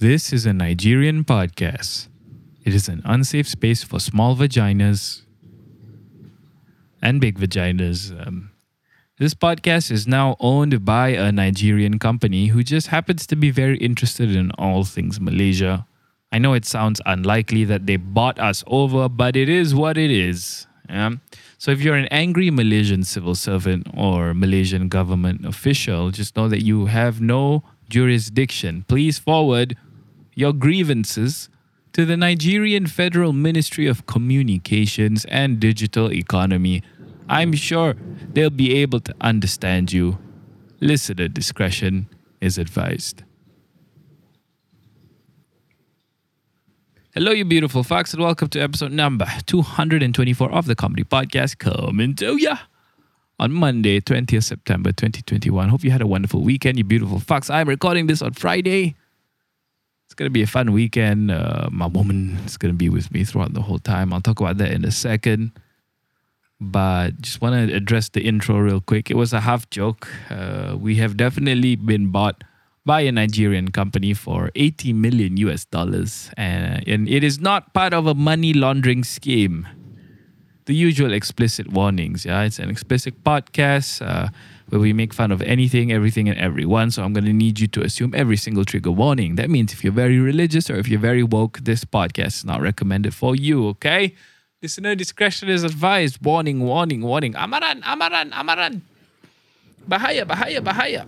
This is a Nigerian podcast. It is an unsafe space for small vaginas and big vaginas. Um, this podcast is now owned by a Nigerian company who just happens to be very interested in all things Malaysia. I know it sounds unlikely that they bought us over, but it is what it is. Yeah? So if you're an angry Malaysian civil servant or Malaysian government official, just know that you have no jurisdiction. Please forward your grievances to the Nigerian Federal Ministry of Communications and Digital Economy. I'm sure they'll be able to understand you. Listener discretion is advised. Hello, you beautiful fucks, and welcome to episode number 224 of the Comedy Podcast coming to ya on Monday, 20th September 2021. Hope you had a wonderful weekend, you beautiful fucks. I'm recording this on Friday. It's going to be a fun weekend. Uh, my woman is going to be with me throughout the whole time. I'll talk about that in a second. But just want to address the intro real quick. It was a half joke. Uh, we have definitely been bought by a Nigerian company for 80 million US dollars. Uh, and it is not part of a money laundering scheme. The usual explicit warnings. Yeah, it's an explicit podcast uh, where we make fun of anything, everything, and everyone. So I'm going to need you to assume every single trigger warning. That means if you're very religious or if you're very woke, this podcast is not recommended for you, okay? Listener discretion is advised. Warning, warning, warning. Amaran, amaran, amaran. Bahaya, bahaya, bahaya.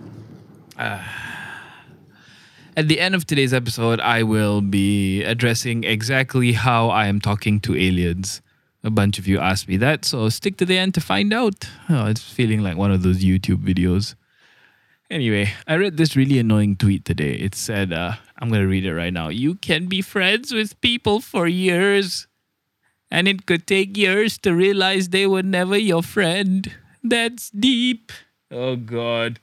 Uh, at the end of today's episode, I will be addressing exactly how I am talking to aliens. A bunch of you asked me that, so stick to the end to find out. Oh, it's feeling like one of those YouTube videos. Anyway, I read this really annoying tweet today. It said, uh, I'm going to read it right now. You can be friends with people for years, and it could take years to realize they were never your friend. That's deep. Oh, God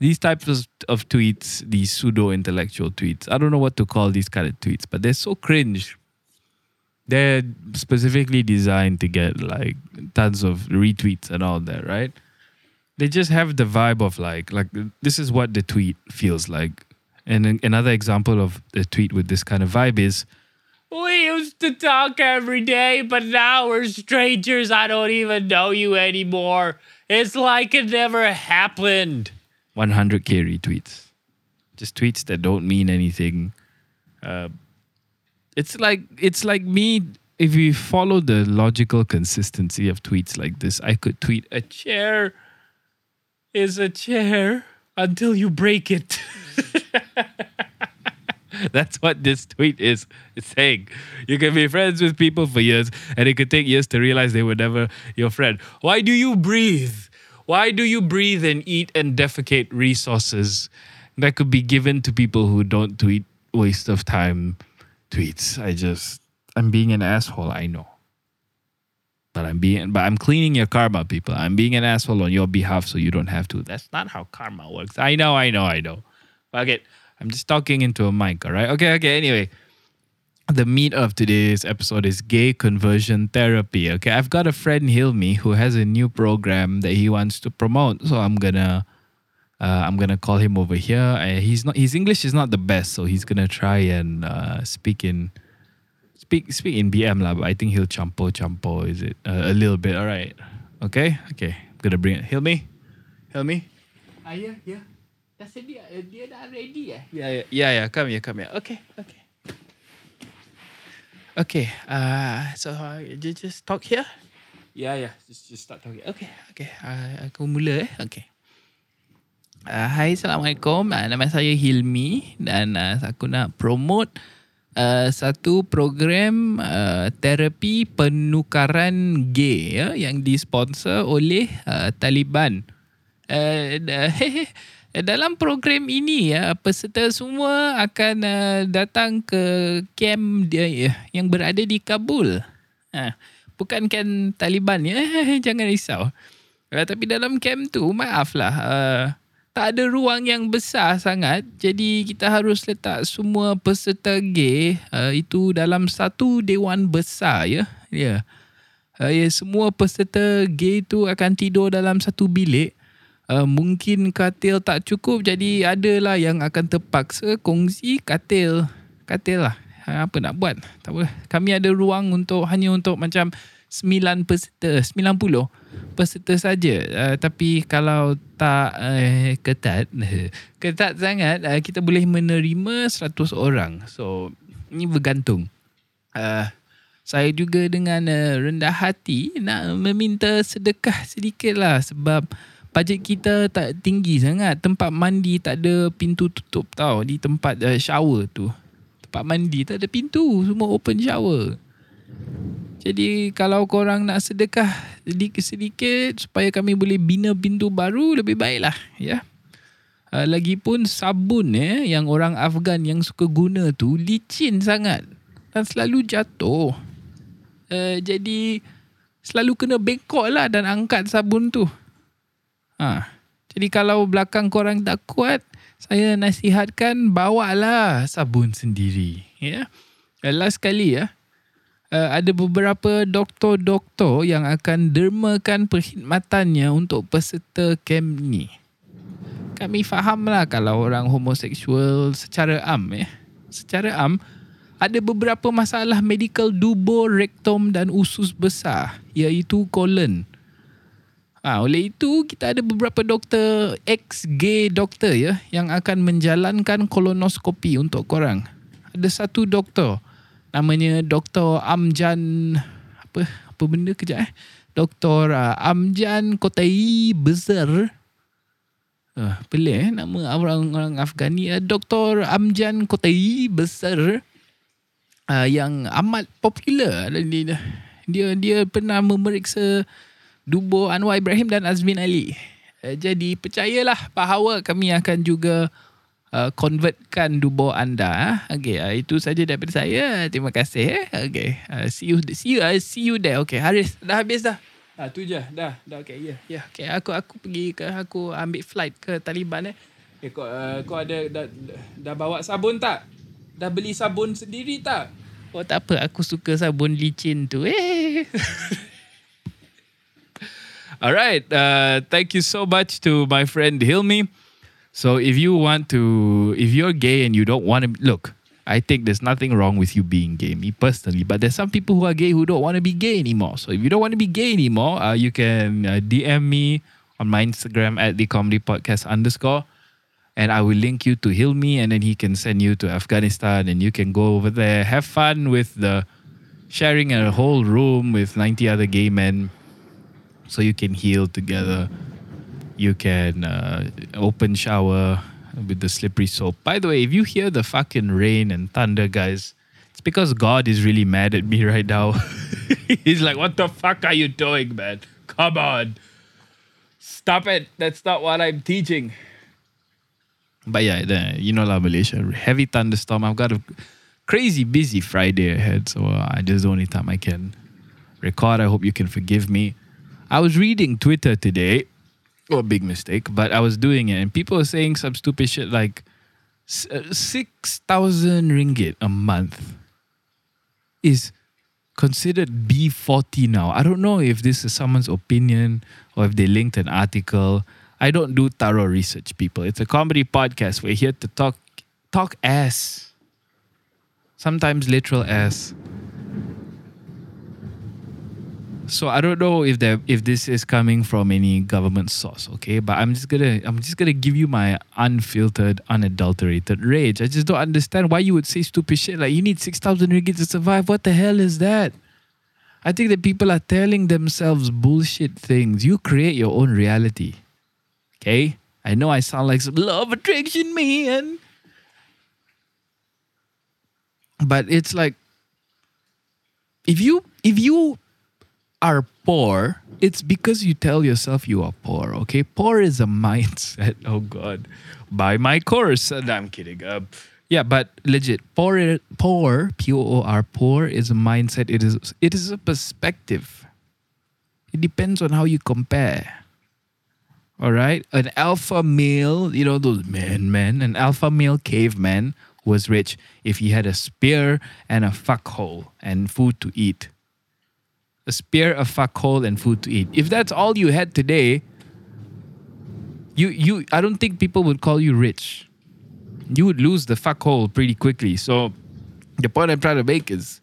these types of, of tweets, these pseudo intellectual tweets, I don't know what to call these kind of tweets, but they're so cringe. They're specifically designed to get like tons of retweets and all that, right? They just have the vibe of like like this is what the tweet feels like. And another example of a tweet with this kind of vibe is we used to talk every day, but now we're strangers. I don't even know you anymore. It's like it never happened. 100k retweets. Just tweets that don't mean anything. Uh, it's like it's like me. If we follow the logical consistency of tweets like this, I could tweet a chair is a chair until you break it. That's what this tweet is. Saying you can be friends with people for years, and it could take years to realize they were never your friend. Why do you breathe? Why do you breathe and eat and defecate resources that could be given to people who don't tweet waste of time tweets? I just I'm being an asshole, I know. But I'm being but I'm cleaning your karma, people. I'm being an asshole on your behalf so you don't have to. That's not how karma works. I know, I know, I know. Fuck it. I'm just talking into a mic, all right? Okay, okay, anyway the meat of today's episode is gay conversion therapy. Okay, I've got a friend Hilmi who has a new program that he wants to promote, so I'm gonna uh, I'm gonna call him over here. Uh, he's not his English is not the best, so he's gonna try and uh, speak in speak speak in BM lah. But I think he'll champo champo is it uh, a little bit. All right, okay, okay. I'm gonna bring it. Hilmi, Hilmi. Ah yeah yeah. Dah sedia, dia dah ready eh? Yeah yeah yeah yeah. Come here come here. Okay okay. Okay, uh, so uh, you just talk here. Yeah, yeah. Just just start talking. Okay, okay. Uh, aku mula eh. Okay. Uh, hai, Assalamualaikum. Uh, nama saya Hilmi dan uh, aku nak promote uh, satu program uh, terapi penukaran gay ya, yang disponsor oleh uh, Taliban. Uh, Eh, dalam program ini ya peserta semua akan uh, datang ke camp dia ya, yang berada di Kabul. Ha, bukan camp Taliban ya, jangan risau. Uh, tapi dalam camp tu maaflah uh, tak ada ruang yang besar sangat jadi kita harus letak semua peserta gay uh, itu dalam satu dewan besar ya. Ya. Uh, ya semua peserta gay itu akan tidur dalam satu bilik uh, mungkin katil tak cukup jadi adalah yang akan terpaksa kongsi katil. Katil lah. Ha, Apa nak buat? Tak apa. Kami ada ruang untuk hanya untuk macam 9 peserta, 90 peserta saja. Uh, tapi kalau tak uh, ketat, ketat sangat, uh, kita boleh menerima 100 orang. So, ini bergantung. Uh, saya juga dengan uh, rendah hati nak meminta sedekah sedikit lah sebab bajet kita tak tinggi sangat. Tempat mandi tak ada pintu tutup tau di tempat uh, shower tu. Tempat mandi tak ada pintu, semua open shower. Jadi kalau korang nak sedekah sedikit-sedikit supaya kami boleh bina pintu baru lebih baiklah ya. Uh, lagipun sabun eh yang orang Afgan yang suka guna tu licin sangat dan selalu jatuh. Uh, jadi selalu kena bengkok lah dan angkat sabun tu. Ha. Jadi kalau belakang korang tak kuat, saya nasihatkan bawalah sabun sendiri. Ya. Uh, last kali ya. Uh, ada beberapa doktor-doktor yang akan dermakan perkhidmatannya untuk peserta kem ni. Kami fahamlah kalau orang homoseksual secara am ya. Secara am ada beberapa masalah medical dubur, rektum dan usus besar iaitu kolon. Ha, oleh itu kita ada beberapa doktor ex-gay doktor ya yang akan menjalankan kolonoskopi untuk korang. Ada satu doktor namanya Dr. Amjan apa apa benda kejap eh. Dr. Uh, Amjan Kotai Besar. Uh, pelik eh nama orang orang Afghani uh, Dr. Amjan Kotai Besar uh, yang amat popular dia, dia dia pernah memeriksa dubur Anwar Ibrahim dan Azmin Ali. Uh, jadi percayalah bahawa kami akan juga convertkan dubur anda. Okay, uh, itu saja daripada saya. Terima kasih. Eh. Okay, uh, see you see you uh, see you there. Okay, Haris dah habis dah. Ah tu je. Dah, dah okay. Ya, yeah, ya. Yeah. Okay, aku aku pergi ke aku ambil flight ke Taliban eh. Okay, kau uh, kau ada dah, dah bawa sabun tak? Dah beli sabun sendiri tak? Oh tak apa, aku suka sabun licin tu. Eh. Alright, uh, thank you so much to my friend Hilmi. So if you want to, if you're gay and you don't want to, look, I think there's nothing wrong with you being gay, me personally. But there's some people who are gay who don't want to be gay anymore. So if you don't want to be gay anymore, uh, you can uh, DM me on my Instagram at the comedy podcast underscore. And I will link you to Hilmi and then he can send you to Afghanistan and you can go over there, have fun with the sharing a whole room with 90 other gay men so you can heal together. You can uh, open shower with the slippery soap. By the way, if you hear the fucking rain and thunder, guys, it's because God is really mad at me right now. He's like, what the fuck are you doing, man? Come on. Stop it. That's not what I'm teaching. But yeah, the, you know, La Malaysia, heavy thunderstorm. I've got a crazy busy Friday ahead, so uh, I just the only time I can record. I hope you can forgive me. I was reading Twitter today. Oh, big mistake, but I was doing it, and people are saying some stupid shit like uh, 6,000 ringgit a month is considered B40 now. I don't know if this is someone's opinion or if they linked an article. I don't do thorough research, people. It's a comedy podcast. We're here to talk talk ass. Sometimes literal ass. So I don't know if there if this is coming from any government source, okay? But I'm just gonna I'm just gonna give you my unfiltered, unadulterated rage. I just don't understand why you would say stupid shit like you need six thousand ringgit to survive. What the hell is that? I think that people are telling themselves bullshit things. You create your own reality. Okay? I know I sound like some love attraction man. But it's like if you if you are poor, it's because you tell yourself you are poor. Okay, poor is a mindset. Oh God, buy my course. No, I'm kidding. Uh, yeah, but legit, poor, poor, P O O R, poor is a mindset. It is, it is a perspective. It depends on how you compare. All right, an alpha male, you know those men, men, an alpha male caveman was rich if he had a spear and a fuckhole and food to eat a spear, a fuckhole, and food to eat. If that's all you had today, you you I don't think people would call you rich. You would lose the fuck hole pretty quickly. So the point I'm trying to make is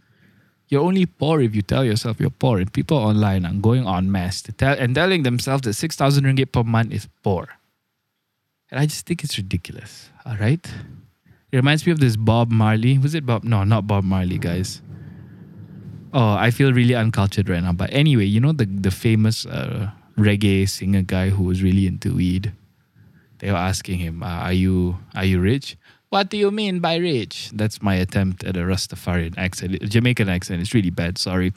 you're only poor if you tell yourself you're poor. And people online are going en masse to tell and telling themselves that six thousand ringgit per month is poor. And I just think it's ridiculous. All right. It reminds me of this Bob Marley. Was it Bob? No, not Bob Marley, guys. Oh, I feel really uncultured right now. But anyway, you know the the famous uh, reggae singer guy who was really into weed. They were asking him, uh, "Are you are you rich?" What do you mean by rich? That's my attempt at a Rastafarian accent, a Jamaican accent. It's really bad. Sorry.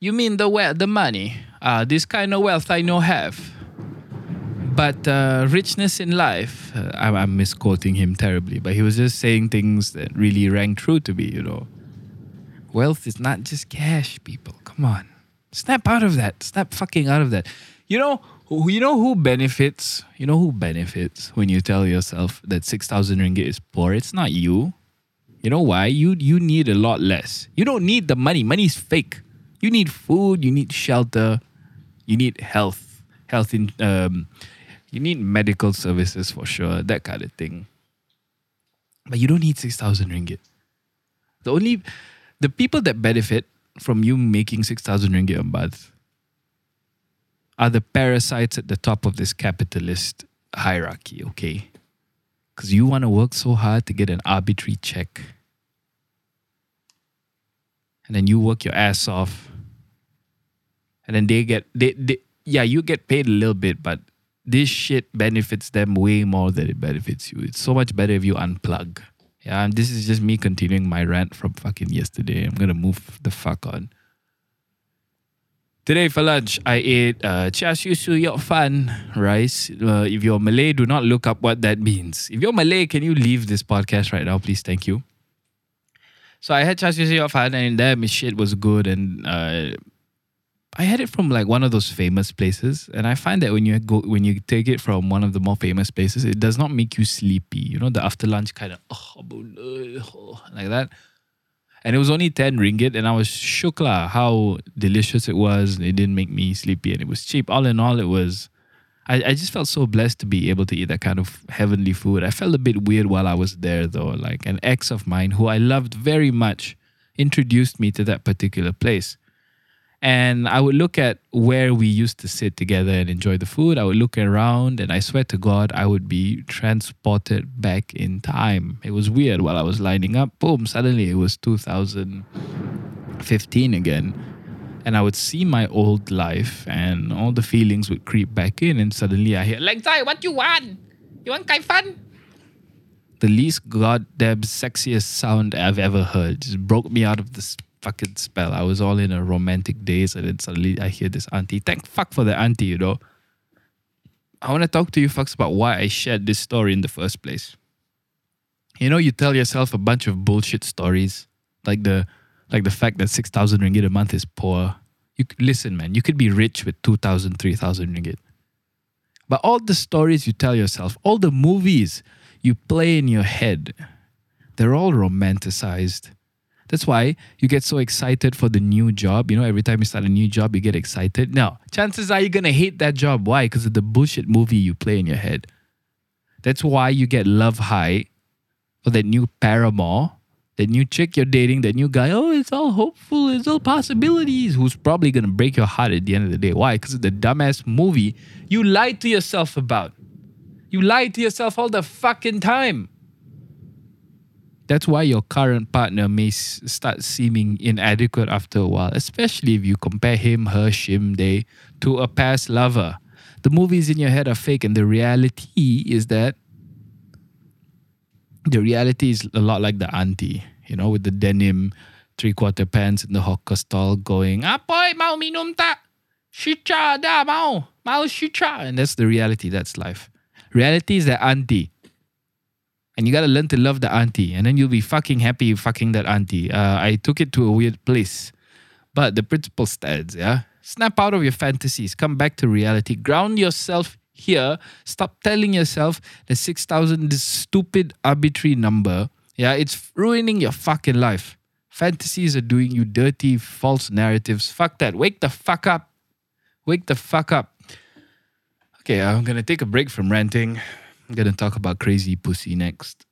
You mean the wealth, the money? Uh, this kind of wealth I know have. But uh, richness in life, uh, I'm, I'm misquoting him terribly, but he was just saying things that really rang true to me, you know. Wealth is not just cash, people. Come on. Snap out of that. Snap fucking out of that. You know, who- you know who benefits? You know who benefits when you tell yourself that 6,000 ringgit is poor? It's not you. You know why? You you need a lot less. You don't need the money. Money is fake. You need food, you need shelter, you need health, health in um you need medical services for sure, that kind of thing. But you don't need 6,000 ringgit. The only the people that benefit from you making 6,000 ringgit a month are the parasites at the top of this capitalist hierarchy, okay? Because you want to work so hard to get an arbitrary check. And then you work your ass off. And then they get, they, they, yeah, you get paid a little bit, but this shit benefits them way more than it benefits you. It's so much better if you unplug. Yeah, this is just me continuing my rant from fucking yesterday. I'm gonna move the fuck on. Today for lunch, I ate uh, char siu fan rice. Uh, if you're Malay, do not look up what that means. If you're Malay, can you leave this podcast right now, please? Thank you. So I had char siu suyok fan, and damn, shit was good. And uh, I had it from like one of those famous places, and I find that when you go when you take it from one of the more famous places, it does not make you sleepy. You know, the after lunch kind of oh, like that. And it was only 10 ringgit, and I was shook lah how delicious it was. It didn't make me sleepy, and it was cheap. All in all, it was. I, I just felt so blessed to be able to eat that kind of heavenly food. I felt a bit weird while I was there, though. Like an ex of mine who I loved very much introduced me to that particular place. And I would look at where we used to sit together and enjoy the food. I would look around, and I swear to God, I would be transported back in time. It was weird while I was lining up. Boom, suddenly it was 2015 again. And I would see my old life, and all the feelings would creep back in. And suddenly I hear, Like, Zai, what you want? You want kai fan? the least goddamn sexiest sound I've ever heard. Just broke me out of this fucking spell. I was all in a romantic daze, and then suddenly I hear this auntie. Thank fuck for the auntie, you know. I want to talk to you fucks about why I shared this story in the first place. You know, you tell yourself a bunch of bullshit stories, like the like the fact that six thousand ringgit a month is poor. You listen, man. You could be rich with 2,000, 3,000 ringgit. But all the stories you tell yourself, all the movies you play in your head, they're all romanticized. That's why you get so excited for the new job. You know, every time you start a new job, you get excited. Now, chances are you're going to hate that job. Why? Because of the bullshit movie you play in your head. That's why you get love high for that new paramour, that new chick you're dating, that new guy. Oh, it's all hopeful, it's all possibilities. Who's probably going to break your heart at the end of the day. Why? Because of the dumbass movie you lied to yourself about. You lie to yourself all the fucking time. That's why your current partner may s- start seeming inadequate after a while, especially if you compare him, her, shim, they to a past lover. The movies in your head are fake, and the reality is that the reality is a lot like the auntie, you know, with the denim three quarter pants in the hawker stall going, Apoy, mau minum tak? Shisha da mau. Mau shisha. And that's the reality. That's life. Reality is that auntie. And you gotta learn to love the auntie. And then you'll be fucking happy fucking that auntie. Uh, I took it to a weird place. But the principle stands, yeah? Snap out of your fantasies. Come back to reality. Ground yourself here. Stop telling yourself that 6,000 this stupid arbitrary number. Yeah, it's ruining your fucking life. Fantasies are doing you dirty, false narratives. Fuck that. Wake the fuck up. Wake the fuck up. Okay, I'm gonna take a break from ranting. I'm gonna talk about crazy pussy next.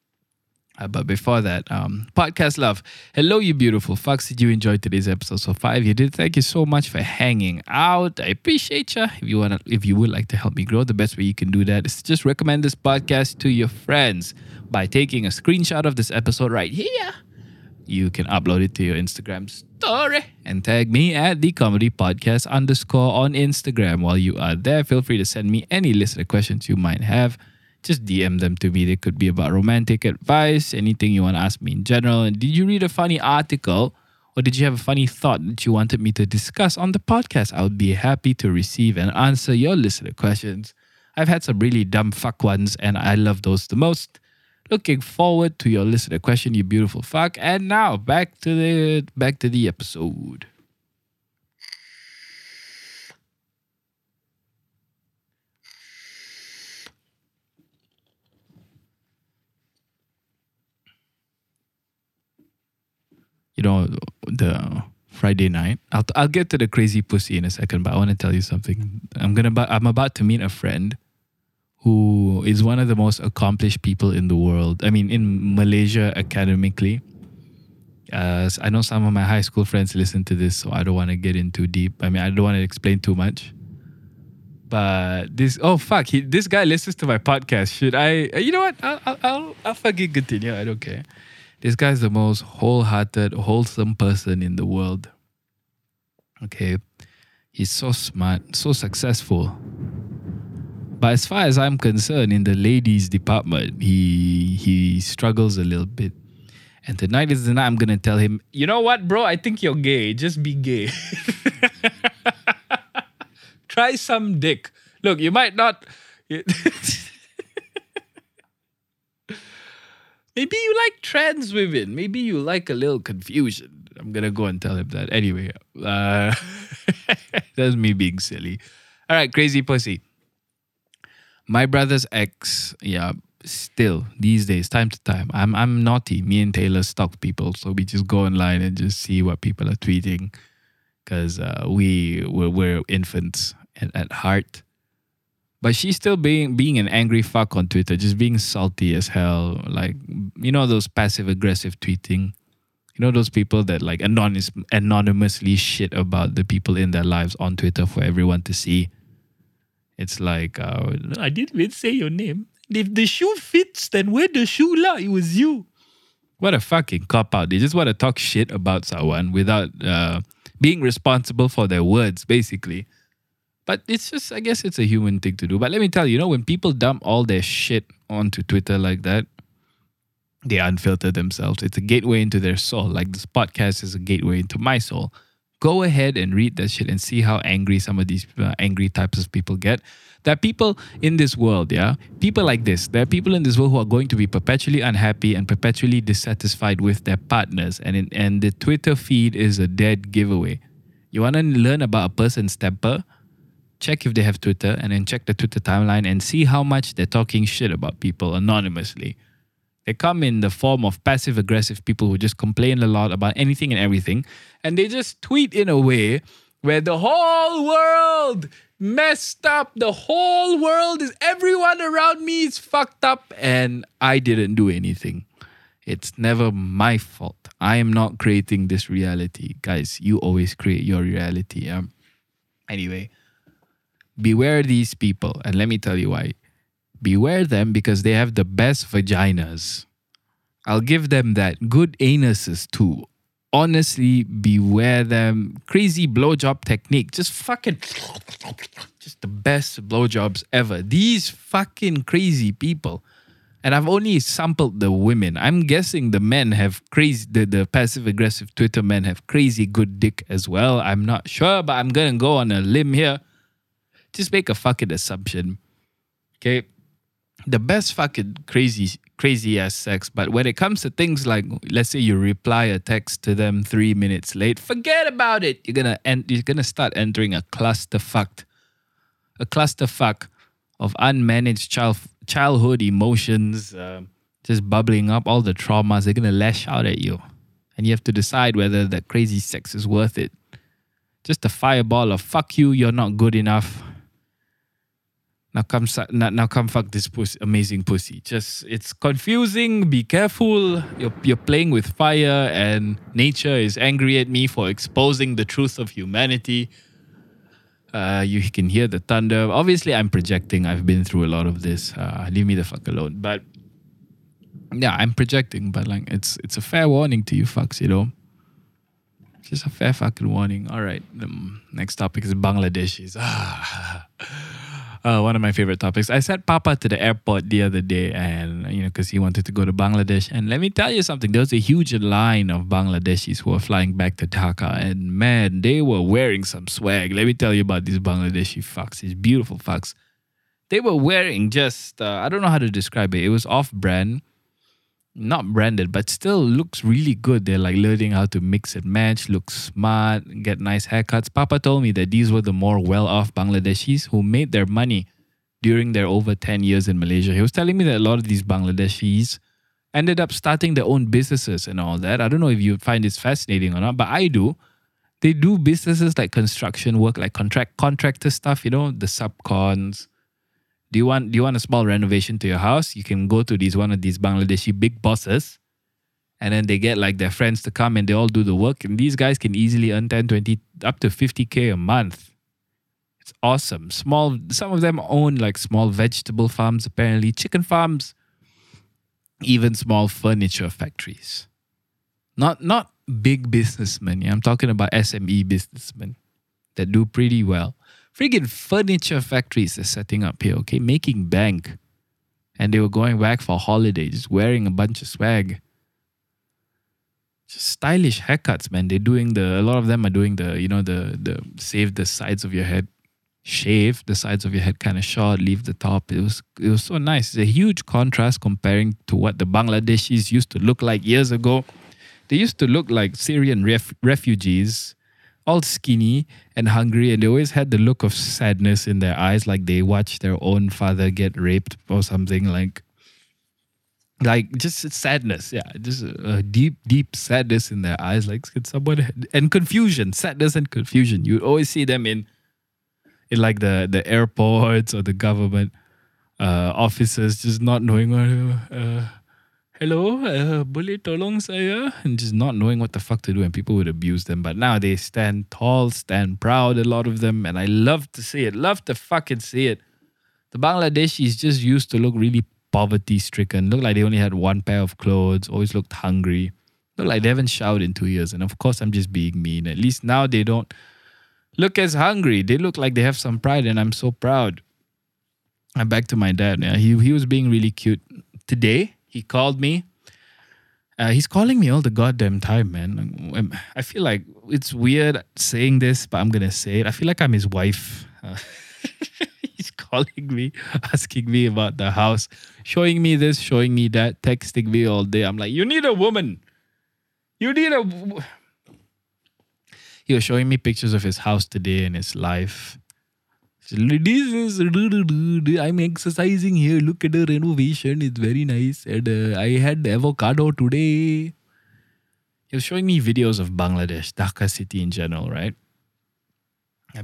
Uh, but before that, um, podcast love. Hello, you beautiful fucks. Did you enjoy today's episode so far? If you did, thank you so much for hanging out. I appreciate you. If you wanna, if you would like to help me grow, the best way you can do that is to just recommend this podcast to your friends by taking a screenshot of this episode right here. You can upload it to your Instagram story and tag me at the comedy podcast underscore on Instagram. While you are there, feel free to send me any listener questions you might have just DM them to me. They could be about romantic advice, anything you want to ask me in general. And did you read a funny article or did you have a funny thought that you wanted me to discuss on the podcast? I would be happy to receive and answer your listener questions. I've had some really dumb fuck ones and I love those the most. Looking forward to your listener question, you beautiful fuck. And now back to the back to the episode. You know, the Friday night. I'll I'll get to the crazy pussy in a second, but I want to tell you something. I'm gonna I'm about to meet a friend who is one of the most accomplished people in the world. I mean, in Malaysia academically. Uh, I know some of my high school friends listen to this, so I don't want to get in too deep. I mean, I don't want to explain too much. But this, oh fuck, he, this guy listens to my podcast. Should I? You know what? I'll, I'll, I'll, I'll fucking continue. I don't care. This guy's the most wholehearted, wholesome person in the world. Okay. He's so smart, so successful. But as far as I'm concerned, in the ladies department, he he struggles a little bit. And tonight is the night I'm gonna tell him, you know what, bro? I think you're gay. Just be gay. Try some dick. Look, you might not. Maybe you like trans women. Maybe you like a little confusion. I'm gonna go and tell him that. Anyway, uh, that's me being silly. All right, crazy pussy. My brother's ex, yeah, still these days, time to time, I'm I'm naughty. Me and Taylor stalk people, so we just go online and just see what people are tweeting, because uh, we we're, we're infants at, at heart. But she's still being being an angry fuck on Twitter, just being salty as hell. Like you know those passive aggressive tweeting. You know those people that like anonymous anonymously shit about the people in their lives on Twitter for everyone to see. It's like uh, I didn't even say your name. If the shoe fits, then wear the shoe lah. It was you. What a fucking cop out. They just want to talk shit about someone without uh, being responsible for their words, basically. But it's just, I guess it's a human thing to do. But let me tell you, you know, when people dump all their shit onto Twitter like that, they unfilter themselves. It's a gateway into their soul. Like this podcast is a gateway into my soul. Go ahead and read that shit and see how angry some of these uh, angry types of people get. There are people in this world, yeah? People like this. There are people in this world who are going to be perpetually unhappy and perpetually dissatisfied with their partners. And, in, and the Twitter feed is a dead giveaway. You want to learn about a person's temper? Check if they have Twitter, and then check the Twitter timeline and see how much they're talking shit about people anonymously. They come in the form of passive aggressive people who just complain a lot about anything and everything, and they just tweet in a way where the whole world messed up. The whole world is everyone around me is fucked up, and I didn't do anything. It's never my fault. I am not creating this reality. Guys, you always create your reality. Um, anyway, beware these people. And let me tell you why. Beware them because they have the best vaginas. I'll give them that. Good anuses too. Honestly, beware them. Crazy blowjob technique. Just fucking. Just the best blowjobs ever. These fucking crazy people. And I've only sampled the women. I'm guessing the men have crazy, the, the passive aggressive Twitter men have crazy good dick as well. I'm not sure, but I'm gonna go on a limb here just make a fucking assumption. Okay. The best fucking crazy, crazy ass sex. But when it comes to things like, let's say you reply a text to them three minutes late, forget about it. You're gonna end, you're gonna start entering a clusterfuck, a clusterfuck of unmanaged child childhood emotions, uh, just bubbling up, all the traumas. They're gonna lash out at you, and you have to decide whether that crazy sex is worth it. Just a fireball of fuck you, you're not good enough Now come, now, now come fuck this pussy, amazing pussy. Just it's confusing. Be careful. You're you're playing with fire, and nature is angry at me for exposing the truth of humanity. Uh, you can hear the thunder. Obviously, I'm projecting. I've been through a lot of this. Uh, leave me the fuck alone. But yeah, I'm projecting. But like, it's it's a fair warning to you fucks. You know, just a fair fucking warning. All right. Um, next topic is Bangladeshis. uh, one of my favorite topics. I sent Papa to the airport the other day, and you know, because he wanted to go to Bangladesh. And let me tell you something. There was a huge line of Bangladeshis who were flying back to Dhaka, and man, they were wearing some swag. Let me tell you about these Bangladeshi fucks. These beautiful fucks. They were wearing just uh, I don't know how to describe it. It was off-brand not branded, but still looks really good. They're like learning how to mix and match, look smart, get nice haircuts. Papa told me that these were the more well off Bangladeshis who made their money during their over 10 years in Malaysia. He was telling me that a lot of these Bangladeshis ended up starting their own businesses and all that. I don't know if you find this fascinating or not, but I do. They do businesses like construction work, like contract contractor stuff, you know, the subcons do you want do you want a small renovation to your house? You can go to these one of these Bangladeshi big bosses and then they get like their friends to come and they all do the work and these guys can easily earn 10 20 up to 50k a month it's awesome small some of them own like small vegetable farms apparently chicken farms even small furniture factories not not big businessmen yeah? i'm talking about sme businessmen that do pretty well friggin' furniture factories are setting up here, okay, making bank. And they were going back for holidays, wearing a bunch of swag. Just stylish haircuts, man. They're doing the a lot of them are doing the, you know, the the save the sides of your head, shave the sides of your head kind of short, leave the top. It was it was so nice. It's a huge contrast comparing to what the Bangladeshis used to look like years ago. They used to look like Syrian ref- refugees all skinny and hungry, and they always had the look of sadness in their eyes, like they watched their own father get raped or something like. Like just sadness, yeah, just a deep, deep sadness in their eyes. Like can someone and confusion, sadness and confusion. You always see them in, in like the the airports or the government uh, offices, just not knowing what. Uh, hello, uh, boleh tolong saya? And just not knowing what the fuck to do, and people would abuse them. But now they stand tall, stand proud, a lot of them, and I love to see it. Love to fucking see it. The Bangladeshis just used to look really poverty stricken, look like they only had one pair of clothes, always looked hungry, look like they haven't showered in two years. And of course, I'm just being mean. At least now they don't look as hungry. They look like they have some pride, and I'm so proud. I'm back to my dad. Yeah, he he was being really cute today he called me. Uh, he's calling me all the goddamn time, man. I feel like it's weird saying this, but I'm gonna say it. I feel like I'm his wife. Uh, he's calling me, asking me about the house, showing me this, showing me that, texting me all day. I'm like, you need a woman. You need a. W-. He was showing me pictures of his house today and his life. This is I'm exercising here. Look at the renovation. It's very nice. And uh, I had avocado today. He was showing me videos of Bangladesh, Dhaka city in general, right?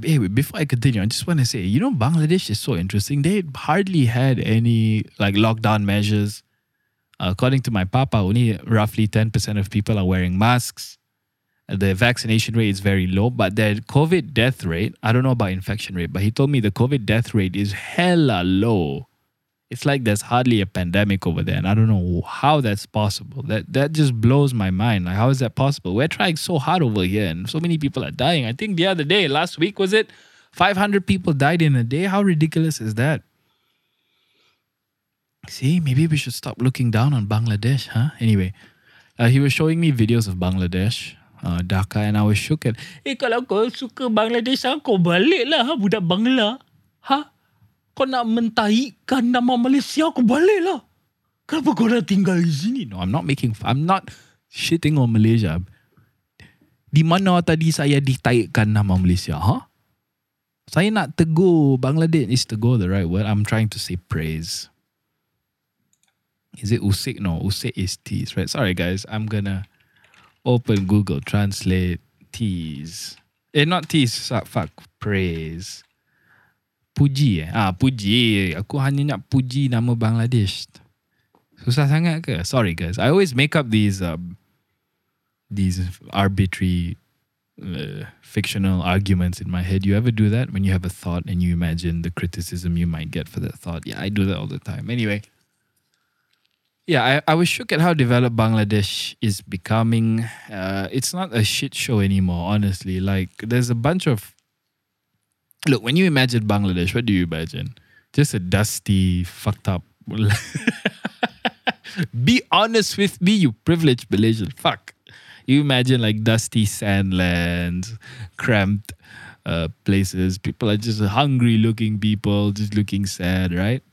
Hey, before I continue, I just want to say, you know, Bangladesh is so interesting. They hardly had any like lockdown measures. According to my papa, only roughly 10% of people are wearing masks the vaccination rate is very low, but the COVID death rate, I don't know about infection rate, but he told me the COVID death rate is hella low. It's like there's hardly a pandemic over there, and I don't know how that's possible. That that just blows my mind. Like, how is that possible? We're trying so hard over here, and so many people are dying. I think the other day, last week, was it? 500 people died in a day. How ridiculous is that? See, maybe we should stop looking down on Bangladesh, huh? Anyway, uh, he was showing me videos of Bangladesh uh, Dhaka and I was shook at, eh kalau kau suka Bangladesh, ah, kau baliklah ha, budak Bangla. Ha? Kau nak mentahikan nama Malaysia, kau baliklah. Kenapa kau dah tinggal di sini? No, I'm not making, I'm not shitting on Malaysia. Di mana tadi saya ditaikkan nama Malaysia? Ha? Saya nak tegur Bangladesh is tegur the right word. I'm trying to say praise. Is it usik? No, usik is tease, right? Sorry guys, I'm gonna open Google Translate tease. Eh, not tease, fuck, praise. Puji eh? Ah, Puji. Aku hanya nak puji nama Bangladesh. Susah sangat ke? Sorry guys. I always make up these um, these arbitrary uh, fictional arguments in my head. You ever do that when you have a thought and you imagine the criticism you might get for that thought? Yeah, I do that all the time. Anyway, yeah, I, I was shook at how developed Bangladesh is becoming. Uh, it's not a shit show anymore, honestly. Like, there's a bunch of. Look, when you imagine Bangladesh, what do you imagine? Just a dusty, fucked up. Be honest with me, you privileged Malaysian. Fuck. You imagine like dusty sandlands, cramped uh, places. People are just hungry looking people, just looking sad, right?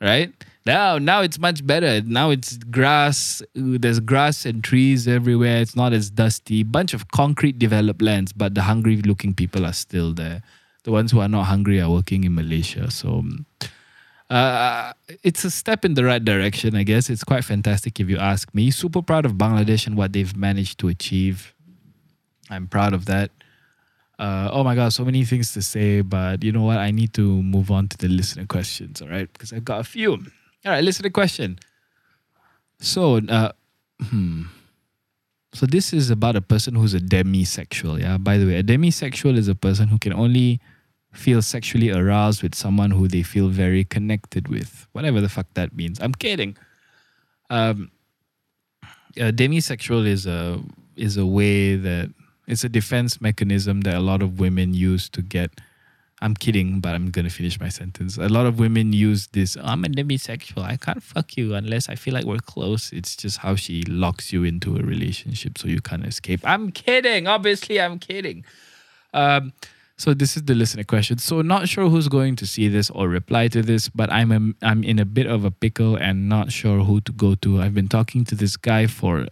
Right? Now, now it's much better. Now it's grass. There's grass and trees everywhere. It's not as dusty. Bunch of concrete developed lands, but the hungry looking people are still there. The ones who are not hungry are working in Malaysia. So uh, it's a step in the right direction, I guess. It's quite fantastic if you ask me. Super proud of Bangladesh and what they've managed to achieve. I'm proud of that. Uh, oh my god, so many things to say, but you know what? I need to move on to the listener questions, all right? Because I've got a few. All right, listener question. So, uh, hmm. So this is about a person who's a demisexual. Yeah. By the way, a demisexual is a person who can only feel sexually aroused with someone who they feel very connected with. Whatever the fuck that means. I'm kidding. Um, a demisexual is a is a way that it's a defense mechanism that a lot of women use to get. I'm kidding, but I'm gonna finish my sentence. A lot of women use this. I'm a demisexual. I can't fuck you unless I feel like we're close. It's just how she locks you into a relationship so you can't escape. I'm kidding. Obviously, I'm kidding. Um, so this is the listener question. So not sure who's going to see this or reply to this, but I'm a, I'm in a bit of a pickle and not sure who to go to. I've been talking to this guy for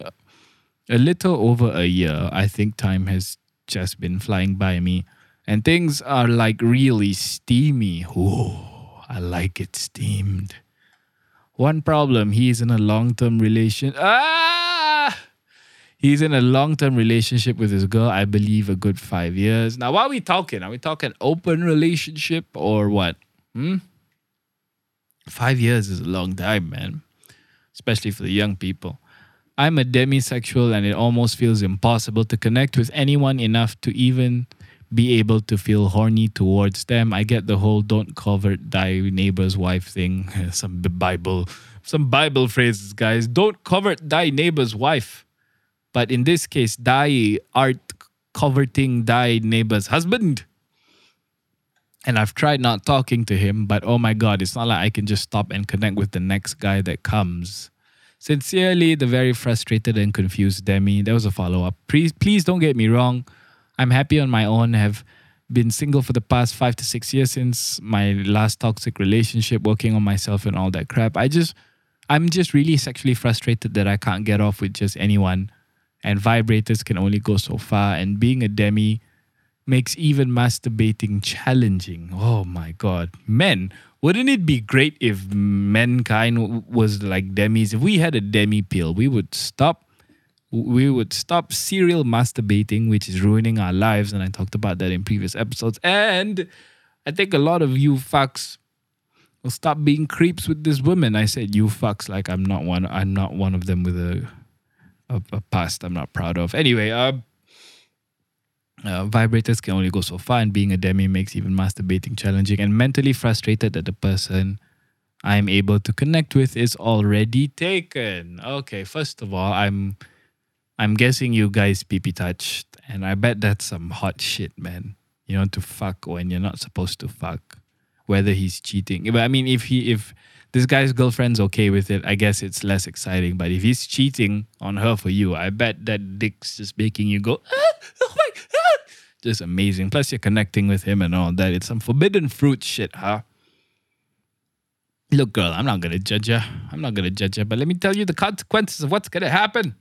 a little over a year. I think time has just been flying by me, and things are like really steamy. Oh, I like it steamed. One problem: he's in a long-term relation. Ah. He's in a long term relationship with his girl, I believe, a good five years. Now, what are we talking? Are we talking open relationship or what? Hmm? Five years is a long time, man, especially for the young people. I'm a demisexual and it almost feels impossible to connect with anyone enough to even be able to feel horny towards them. I get the whole don't covet thy neighbor's wife thing. Some Bible, some Bible phrases, guys. Don't covet thy neighbor's wife. But in this case, thy art coveting thy neighbor's husband. And I've tried not talking to him, but oh my god, it's not like I can just stop and connect with the next guy that comes. Sincerely, the very frustrated and confused Demi. There was a follow up. Please, please don't get me wrong. I'm happy on my own. Have been single for the past five to six years since my last toxic relationship, working on myself and all that crap. I just, I'm just really sexually frustrated that I can't get off with just anyone and vibrators can only go so far. And being a demi makes even masturbating challenging. Oh my god, men! Wouldn't it be great if mankind was like demis? If we had a demi pill, we would stop. We would stop serial masturbating, which is ruining our lives, and I talked about that in previous episodes. And I think a lot of you fucks will stop being creeps with this woman. I said you fucks like I'm not one. I'm not one of them with a a, a past I'm not proud of. Anyway, uh, uh, vibrators can only go so far, and being a demi makes even masturbating challenging. And mentally frustrated that the person I'm able to connect with is already taken. Okay, first of all, I'm I'm guessing you guys pee touched, and I bet that's some hot shit, man. You know, to fuck when you're not supposed to fuck. Whether he's cheating, but I mean, if he if this guy's girlfriend's okay with it, I guess it's less exciting. But if he's cheating on her for you, I bet that dick's just making you go, ah, oh my, ah. Just amazing. Plus, you're connecting with him and all that. It's some forbidden fruit shit, huh? Look, girl, I'm not gonna judge you. I'm not gonna judge you, but let me tell you the consequences of what's gonna happen.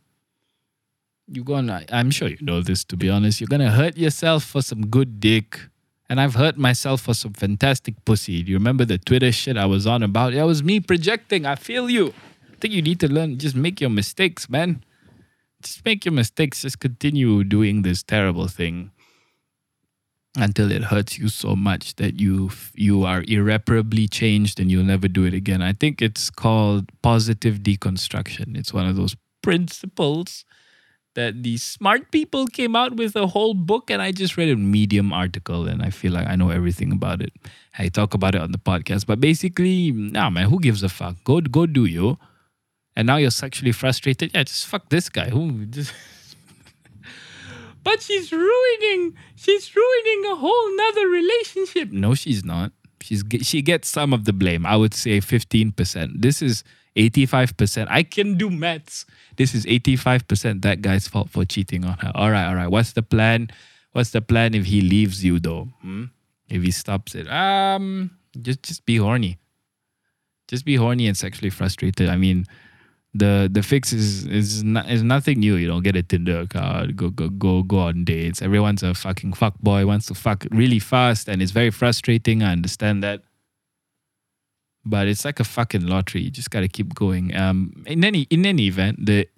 You're gonna, I'm sure you know this to be honest. You're gonna hurt yourself for some good dick. And I've hurt myself for some fantastic pussy. Do you remember the Twitter shit I was on about? It was me projecting. I feel you. I think you need to learn. Just make your mistakes, man. Just make your mistakes. Just continue doing this terrible thing. Until it hurts you so much that you you are irreparably changed and you'll never do it again. I think it's called positive deconstruction. It's one of those principles that these smart people came out with a whole book and I just read a medium article and I feel like I know everything about it. I talk about it on the podcast. But basically, nah man, who gives a fuck? Go go do you. And now you're sexually frustrated. Yeah, just fuck this guy. Who just But she's ruining she's ruining a whole nother relationship. No, she's not. She's she gets some of the blame. I would say 15%. This is 85%. I can do maths. This is 85% that guy's fault for cheating on her. All right, all right. What's the plan? What's the plan if he leaves you though? Hmm? If he stops it? Um just just be horny. Just be horny and sexually frustrated. I mean, the the fix is is not, is nothing new. You know, get a Tinder account, go go go go on dates. Everyone's a fucking fuck boy, wants to fuck really fast, and it's very frustrating. I understand that, but it's like a fucking lottery. You just gotta keep going. Um, in any in any event, the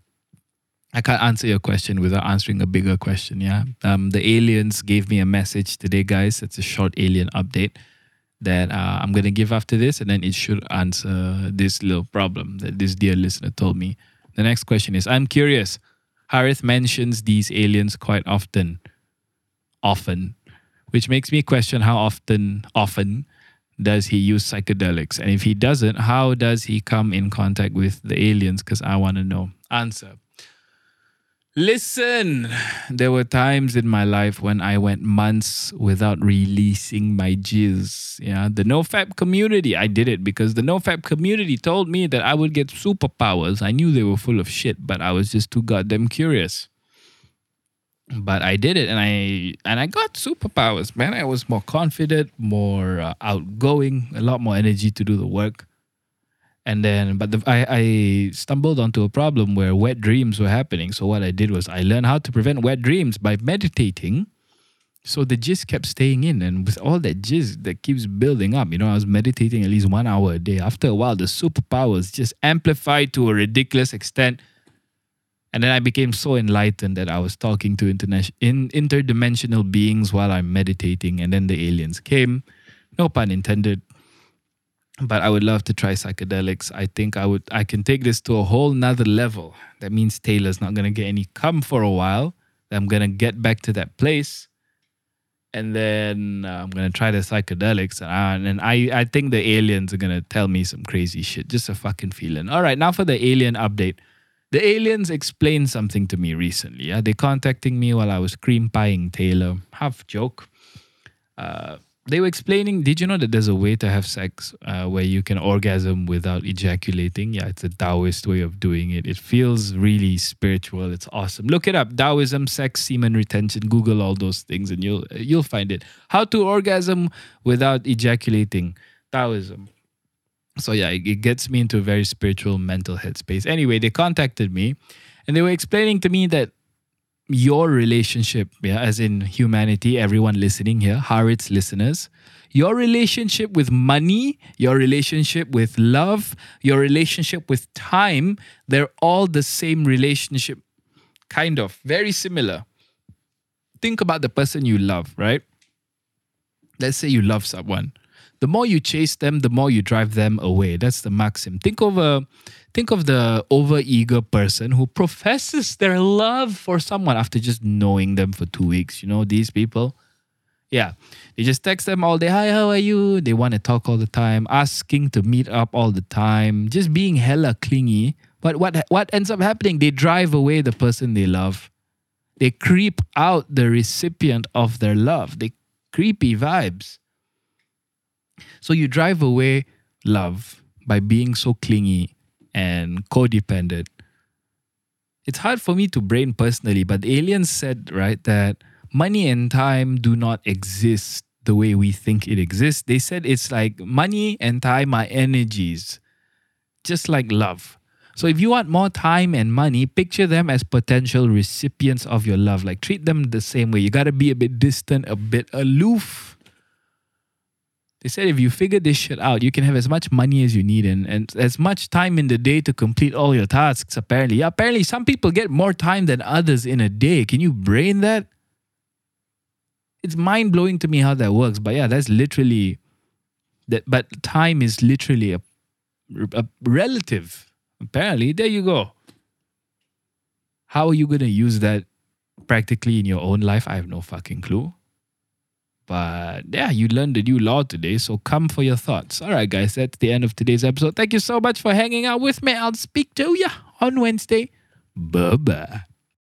I can't answer your question without answering a bigger question. Yeah. Um, the aliens gave me a message today, guys. It's a short alien update that uh, I'm gonna give after this, and then it should answer this little problem that this dear listener told me. The next question is: I'm curious. Harith mentions these aliens quite often, often, which makes me question how often, often does he use psychedelics, and if he doesn't, how does he come in contact with the aliens? Because I want to know. Answer. Listen, there were times in my life when I went months without releasing my jizz. Yeah, the NoFap community, I did it because the NoFap community told me that I would get superpowers. I knew they were full of shit, but I was just too goddamn curious. But I did it, and I and I got superpowers, man. I was more confident, more uh, outgoing, a lot more energy to do the work. And then, but the, I, I stumbled onto a problem where wet dreams were happening. So what I did was I learned how to prevent wet dreams by meditating. So the jizz kept staying in, and with all that jizz that keeps building up, you know, I was meditating at least one hour a day. After a while, the superpowers just amplified to a ridiculous extent. And then I became so enlightened that I was talking to interna- in interdimensional beings while I'm meditating, and then the aliens came. No pun intended but I would love to try psychedelics. I think I would I can take this to a whole nother level. That means Taylor's not gonna get any cum for a while. I'm gonna get back to that place, and then uh, I'm gonna try the psychedelics. And, I, and I I think the aliens are gonna tell me some crazy shit. Just a fucking feeling. All right, now for the alien update. The aliens explained something to me recently. Yeah, they contacting me while I was cream pieing Taylor. Half joke. Uh, they were explaining did you know that there's a way to have sex uh, where you can orgasm without ejaculating? Yeah it's a taoist way of doing it. It feels really spiritual. It's awesome. Look it up. Taoism sex semen retention. Google all those things and you'll you'll find it. How to orgasm without ejaculating. Taoism. So yeah it, it gets me into a very spiritual mental headspace. Anyway they contacted me and they were explaining to me that your relationship, yeah, as in humanity, everyone listening here, Harith's listeners, your relationship with money, your relationship with love, your relationship with time, they're all the same relationship, kind of, very similar. Think about the person you love, right? Let's say you love someone. The more you chase them, the more you drive them away. That's the maxim. Think a think of the overeager person who professes their love for someone after just knowing them for two weeks. You know, these people. Yeah. They just text them all day, hi, how are you? They want to talk all the time, asking to meet up all the time, just being hella clingy. But what what ends up happening? They drive away the person they love. They creep out the recipient of their love. They creepy vibes. So you drive away love by being so clingy and codependent. It's hard for me to brain personally, but the aliens said, right, that money and time do not exist the way we think it exists. They said it's like money and time are energies, just like love. So if you want more time and money, picture them as potential recipients of your love. Like treat them the same way. You got to be a bit distant, a bit aloof they said if you figure this shit out, you can have as much money as you need and, and as much time in the day to complete all your tasks, apparently. Yeah, apparently, some people get more time than others in a day. Can you brain that? it's mind blowing to me how that works. But yeah, that's literally that. But time is literally a, a relative. Apparently, there you go. How are you gonna use that practically in your own life? I have no fucking clue. But yeah, you learned a new law today, so come for your thoughts. All right, guys, that's the end of today's episode. Thank you so much for hanging out with me. I'll speak to you on Wednesday. Bye bye.